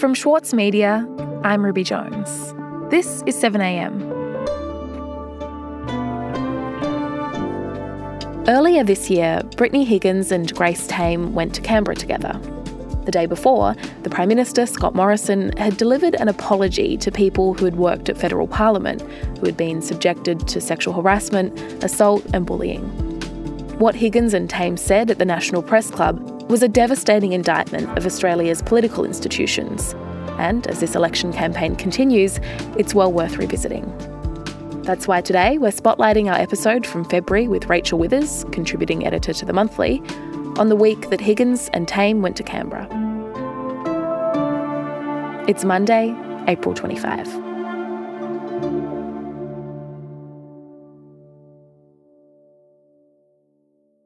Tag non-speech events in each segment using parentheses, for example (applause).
From Schwartz Media, I'm Ruby Jones. This is 7am. Earlier this year, Brittany Higgins and Grace Tame went to Canberra together. The day before, the Prime Minister, Scott Morrison, had delivered an apology to people who had worked at federal parliament, who had been subjected to sexual harassment, assault, and bullying. What Higgins and Tame said at the National Press Club was a devastating indictment of Australia's political institutions. And as this election campaign continues, it's well worth revisiting. That's why today we're spotlighting our episode from February with Rachel Withers, contributing editor to The Monthly, on the week that Higgins and Tame went to Canberra. It's Monday, April 25.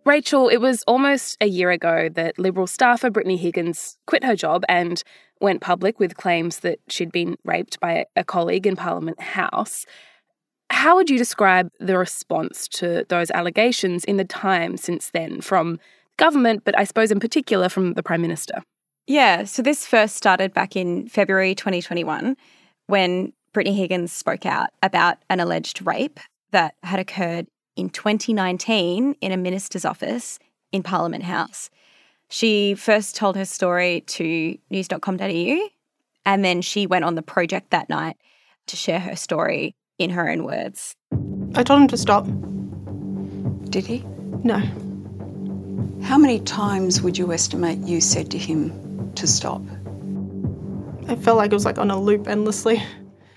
Rachel, it was almost a year ago that Liberal staffer Brittany Higgins quit her job and went public with claims that she'd been raped by a colleague in Parliament House. How would you describe the response to those allegations in the time since then from government, but I suppose in particular from the Prime Minister? Yeah, so this first started back in February 2021 when Brittany Higgins spoke out about an alleged rape that had occurred in 2019 in a minister's office in Parliament House. She first told her story to news.com.au and then she went on the project that night to share her story in her own words. I told him to stop. Did he? No. How many times would you estimate you said to him to stop? I felt like it was like on a loop endlessly.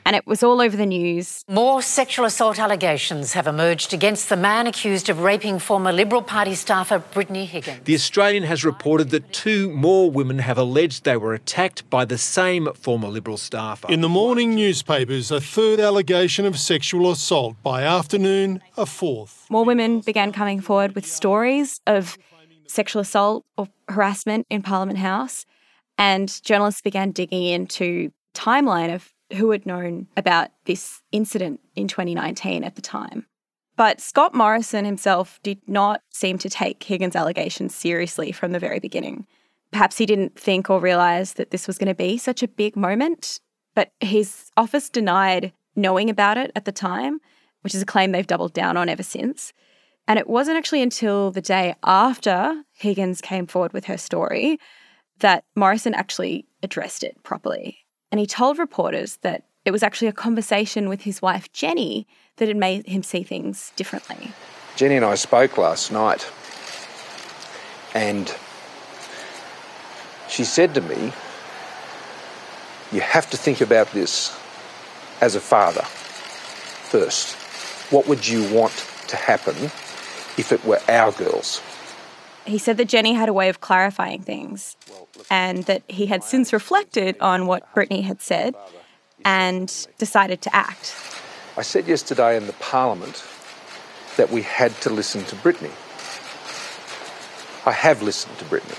And it was all over the news. More sexual assault allegations have emerged against the man accused of raping former Liberal Party staffer Brittany Higgins. The Australian has reported that two more women have alleged they were attacked by the same former Liberal staffer. In the morning newspapers, a third allegation of sexual assault. By afternoon, a fourth. More women began coming forward with stories of sexual assault or harassment in Parliament House. And journalists began digging into timeline of who had known about this incident in 2019 at the time. But Scott Morrison himself did not seem to take Higgins' allegations seriously from the very beginning. Perhaps he didn't think or realise that this was going to be such a big moment, but his office denied knowing about it at the time, which is a claim they've doubled down on ever since. And it wasn't actually until the day after Higgins came forward with her story that Morrison actually addressed it properly. And he told reporters that it was actually a conversation with his wife, Jenny, that had made him see things differently. Jenny and I spoke last night, and she said to me, You have to think about this as a father first. What would you want to happen if it were our girls? He said that Jenny had a way of clarifying things and that he had since reflected on what Brittany had said and decided to act. I said yesterday in the Parliament that we had to listen to Brittany. I have listened to Brittany.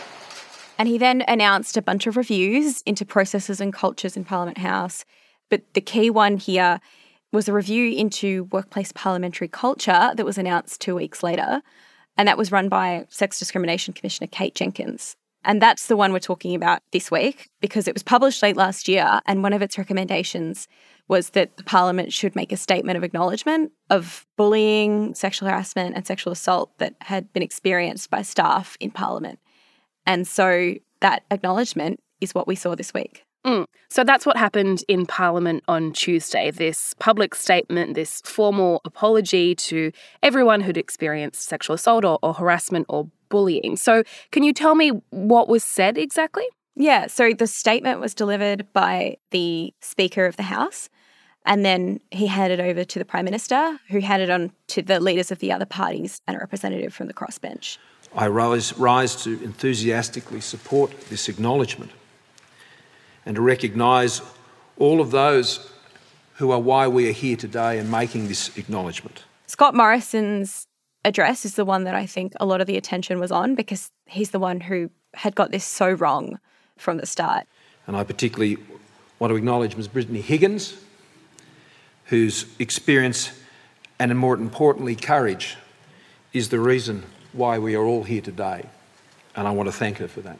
And he then announced a bunch of reviews into processes and cultures in Parliament House. But the key one here was a review into workplace parliamentary culture that was announced two weeks later. And that was run by Sex Discrimination Commissioner Kate Jenkins. And that's the one we're talking about this week because it was published late last year. And one of its recommendations was that the Parliament should make a statement of acknowledgement of bullying, sexual harassment, and sexual assault that had been experienced by staff in Parliament. And so that acknowledgement is what we saw this week. Mm. So that's what happened in Parliament on Tuesday this public statement, this formal apology to everyone who'd experienced sexual assault or, or harassment or bullying. So, can you tell me what was said exactly? Yeah, so the statement was delivered by the Speaker of the House, and then he handed over to the Prime Minister, who handed on to the leaders of the other parties and a representative from the crossbench. I rise, rise to enthusiastically support this acknowledgement and to recognise all of those who are why we are here today and making this acknowledgement. Scott Morrison's address is the one that I think a lot of the attention was on because he's the one who had got this so wrong from the start. And I particularly want to acknowledge Ms. Brittany Higgins, whose experience and, more importantly, courage is the reason why we are all here today. And I want to thank her for that.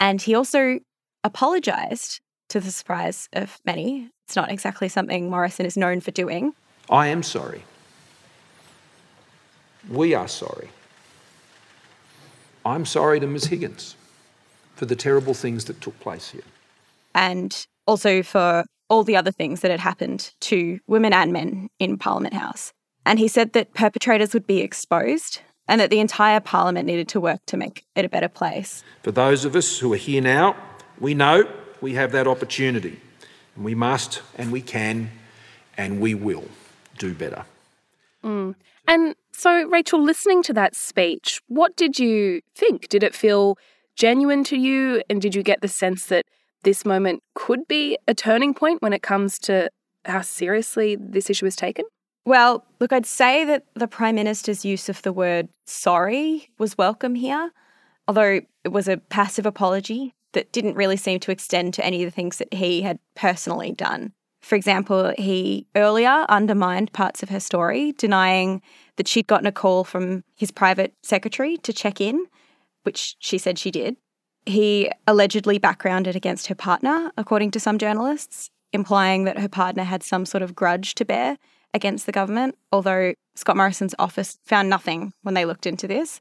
And he also apologised to the surprise of many. It's not exactly something Morrison is known for doing. I am sorry. We are sorry. I'm sorry to Ms. Higgins for the terrible things that took place here. And also for all the other things that had happened to women and men in Parliament House. And he said that perpetrators would be exposed and that the entire Parliament needed to work to make it a better place. For those of us who are here now, we know we have that opportunity. And we must and we can and we will do better. Mm. And so, Rachel, listening to that speech, what did you think? Did it feel genuine to you? And did you get the sense that this moment could be a turning point when it comes to how seriously this issue is taken? Well, look, I'd say that the Prime Minister's use of the word sorry was welcome here, although it was a passive apology that didn't really seem to extend to any of the things that he had personally done. For example, he earlier undermined parts of her story, denying that she'd gotten a call from his private secretary to check in, which she said she did. He allegedly backgrounded against her partner, according to some journalists, implying that her partner had some sort of grudge to bear against the government, although Scott Morrison's office found nothing when they looked into this.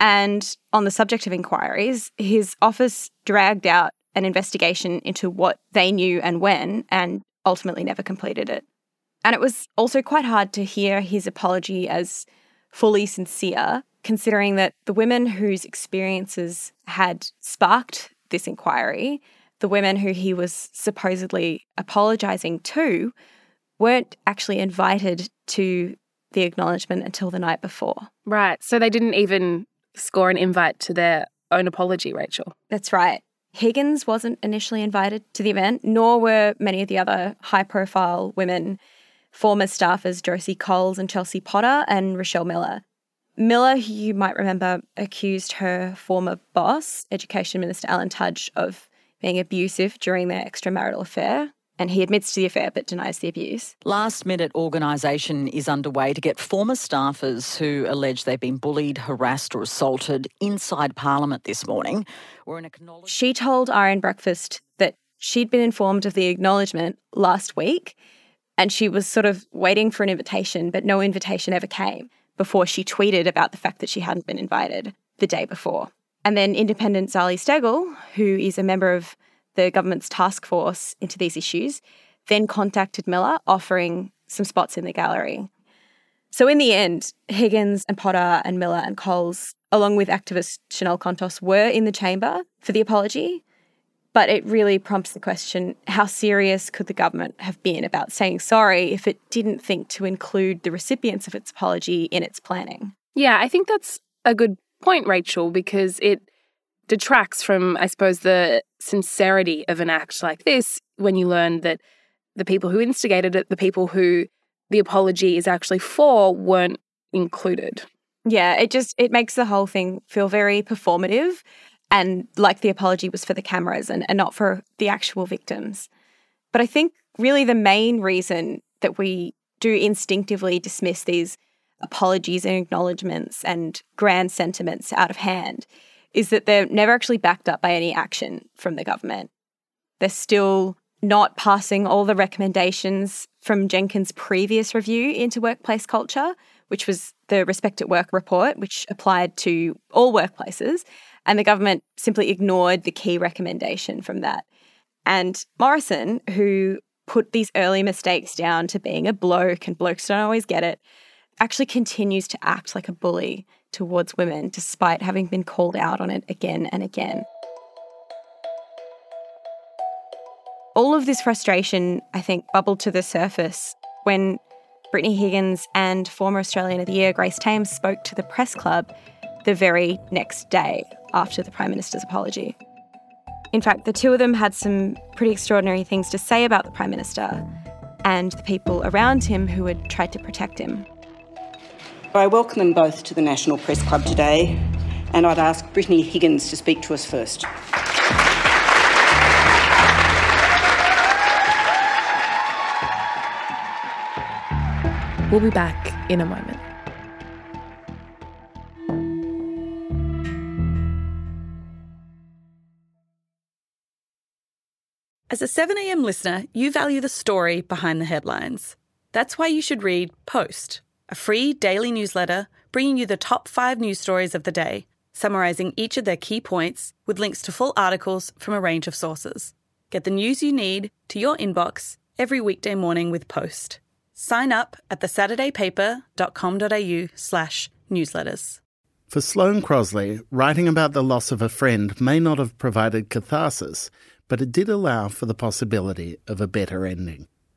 And on the subject of inquiries, his office dragged out an investigation into what they knew and when, and ultimately never completed it. And it was also quite hard to hear his apology as fully sincere, considering that the women whose experiences had sparked this inquiry, the women who he was supposedly apologising to, weren't actually invited to the acknowledgement until the night before. Right. So they didn't even score an invite to their own apology, Rachel. That's right. Higgins wasn't initially invited to the event, nor were many of the other high profile women, former staffers Josie Coles and Chelsea Potter and Rochelle Miller. Miller, who you might remember, accused her former boss, Education Minister Alan Tudge, of being abusive during their extramarital affair and he admits to the affair but denies the abuse. Last minute organisation is underway to get former staffers who allege they've been bullied, harassed, or assaulted inside Parliament this morning. She told RN Breakfast that she'd been informed of the acknowledgement last week and she was sort of waiting for an invitation, but no invitation ever came before she tweeted about the fact that she hadn't been invited the day before. And then independent Zali Steggall, who is a member of the government's task force into these issues, then contacted Miller offering some spots in the gallery. So, in the end, Higgins and Potter and Miller and Coles, along with activist Chanel Contos, were in the chamber for the apology. But it really prompts the question how serious could the government have been about saying sorry if it didn't think to include the recipients of its apology in its planning? Yeah, I think that's a good point, Rachel, because it detracts from, I suppose, the sincerity of an act like this when you learn that the people who instigated it, the people who the apology is actually for, weren't included. Yeah, it just it makes the whole thing feel very performative and like the apology was for the cameras and, and not for the actual victims. But I think really the main reason that we do instinctively dismiss these apologies and acknowledgements and grand sentiments out of hand is that they're never actually backed up by any action from the government. They're still not passing all the recommendations from Jenkins' previous review into workplace culture, which was the Respect at Work report, which applied to all workplaces. And the government simply ignored the key recommendation from that. And Morrison, who put these early mistakes down to being a bloke, and blokes don't always get it, actually continues to act like a bully towards women despite having been called out on it again and again. All of this frustration, I think, bubbled to the surface when Brittany Higgins and former Australian of the Year Grace Tame spoke to the press club the very next day after the Prime Minister's apology. In fact, the two of them had some pretty extraordinary things to say about the Prime Minister and the people around him who had tried to protect him. I welcome them both to the National Press Club today, and I'd ask Brittany Higgins to speak to us first. We'll be back in a moment. As a 7am listener, you value the story behind the headlines. That's why you should read Post, a free daily newsletter bringing you the top five news stories of the day, summarising each of their key points with links to full articles from a range of sources. Get the news you need to your inbox every weekday morning with Post. Sign up at thesaturdaypaper.com.au slash newsletters. For Sloane Crosley, writing about the loss of a friend may not have provided catharsis, but it did allow for the possibility of a better ending.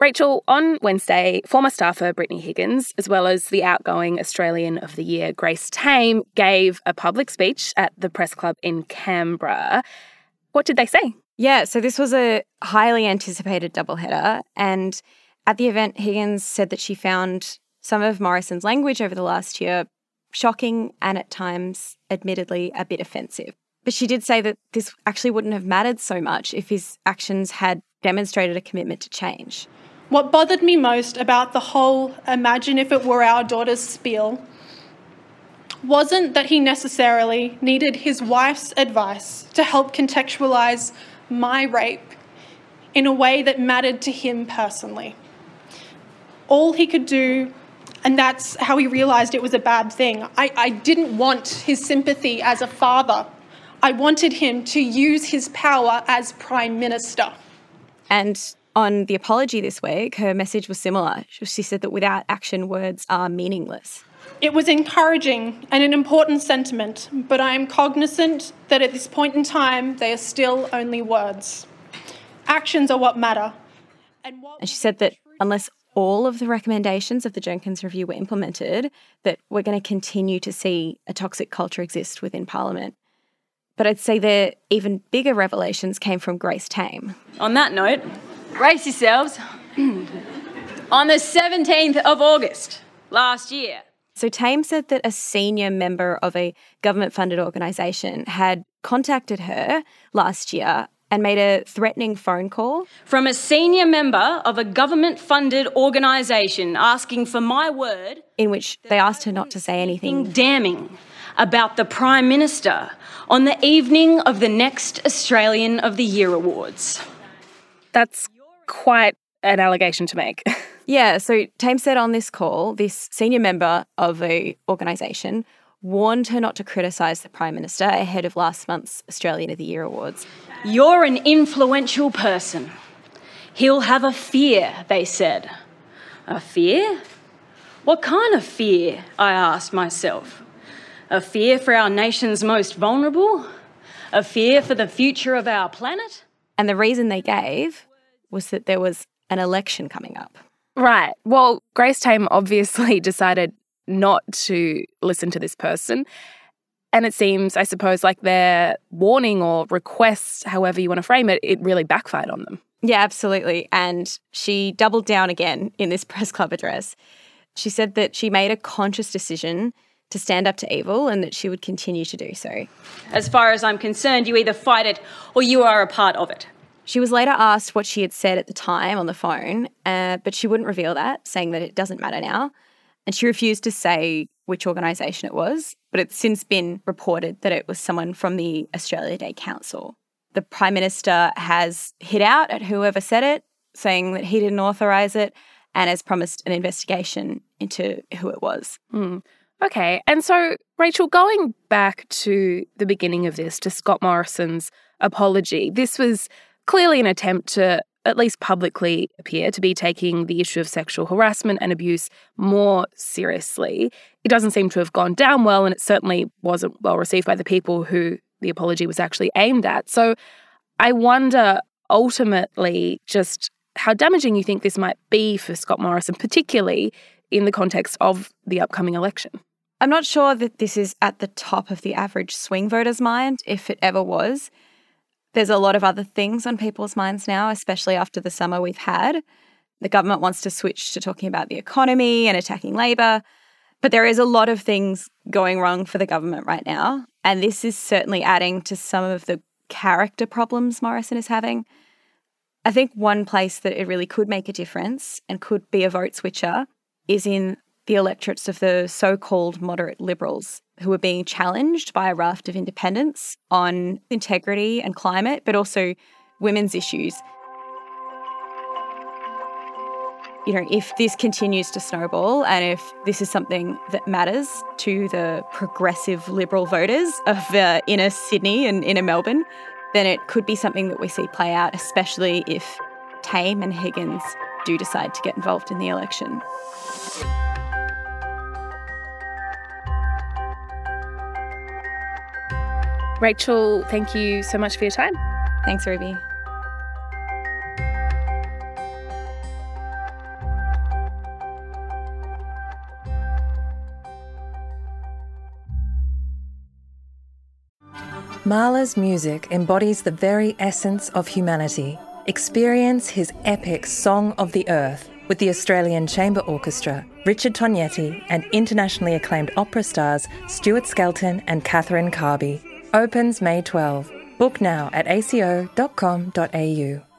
Rachel, on Wednesday, former staffer Brittany Higgins, as well as the outgoing Australian of the Year Grace Tame, gave a public speech at the press club in Canberra. What did they say? Yeah, so this was a highly anticipated doubleheader. And at the event, Higgins said that she found some of Morrison's language over the last year shocking and at times, admittedly, a bit offensive. But she did say that this actually wouldn't have mattered so much if his actions had demonstrated a commitment to change. What bothered me most about the whole imagine if it were our daughter's spiel wasn't that he necessarily needed his wife's advice to help contextualize my rape in a way that mattered to him personally. All he could do, and that's how he realized it was a bad thing. I, I didn't want his sympathy as a father. I wanted him to use his power as Prime Minister. And on the apology this week, her message was similar. She said that without action, words are meaningless. It was encouraging and an important sentiment, but I am cognizant that at this point in time, they are still only words. Actions are what matter. And, what and she said that unless all of the recommendations of the Jenkins Review were implemented, that we're going to continue to see a toxic culture exist within Parliament. But I'd say the even bigger revelations came from Grace Tame. On that note, Brace yourselves. (clears throat) On the 17th of August last year. So, Tame said that a senior member of a government funded organisation had contacted her last year and made a threatening phone call. From a senior member of a government funded organisation asking for my word. In which they asked her not to say anything damning about the Prime Minister on the evening of the next Australian of the Year Awards. That's quite an allegation to make. (laughs) yeah, so Tame said on this call, this senior member of a organisation warned her not to criticise the Prime Minister ahead of last month's Australian of the Year Awards. You're an influential person. He'll have a fear, they said. A fear? What kind of fear? I asked myself. A fear for our nation's most vulnerable? A fear for the future of our planet? And the reason they gave was that there was an election coming up. Right. Well, Grace Tame obviously (laughs) decided not to listen to this person. And it seems, I suppose, like their warning or request, however you want to frame it, it really backfired on them. Yeah, absolutely. And she doubled down again in this (laughs) press club address. She said that she made a conscious decision to stand up to evil and that she would continue to do so. As far as I'm concerned, you either fight it or you are a part of it. She was later asked what she had said at the time on the phone, uh, but she wouldn't reveal that, saying that it doesn't matter now. And she refused to say which organisation it was, but it's since been reported that it was someone from the Australia Day Council. The Prime Minister has hit out at whoever said it, saying that he didn't authorise it, and has promised an investigation into who it was. Hmm. Okay, and so Rachel, going back to the beginning of this, to Scott Morrison's apology, this was clearly an attempt to at least publicly appear to be taking the issue of sexual harassment and abuse more seriously. It doesn't seem to have gone down well, and it certainly wasn't well received by the people who the apology was actually aimed at. So I wonder ultimately just how damaging you think this might be for Scott Morrison, particularly in the context of the upcoming election. I'm not sure that this is at the top of the average swing voter's mind, if it ever was. There's a lot of other things on people's minds now, especially after the summer we've had. The government wants to switch to talking about the economy and attacking Labor. But there is a lot of things going wrong for the government right now. And this is certainly adding to some of the character problems Morrison is having. I think one place that it really could make a difference and could be a vote switcher is in the electorates of the so called moderate liberals who are being challenged by a raft of independents on integrity and climate, but also women's issues. You know, if this continues to snowball and if this is something that matters to the progressive liberal voters of uh, inner Sydney and inner Melbourne, then it could be something that we see play out, especially if Tame and Higgins do decide to get involved in the election. Rachel, thank you so much for your time. Thanks, Ruby. Mahler's music embodies the very essence of humanity. Experience his epic Song of the Earth with the Australian Chamber Orchestra, Richard Tognetti, and internationally acclaimed opera stars Stuart Skelton and Catherine Carby. Opens May 12. Book now at aco.com.au.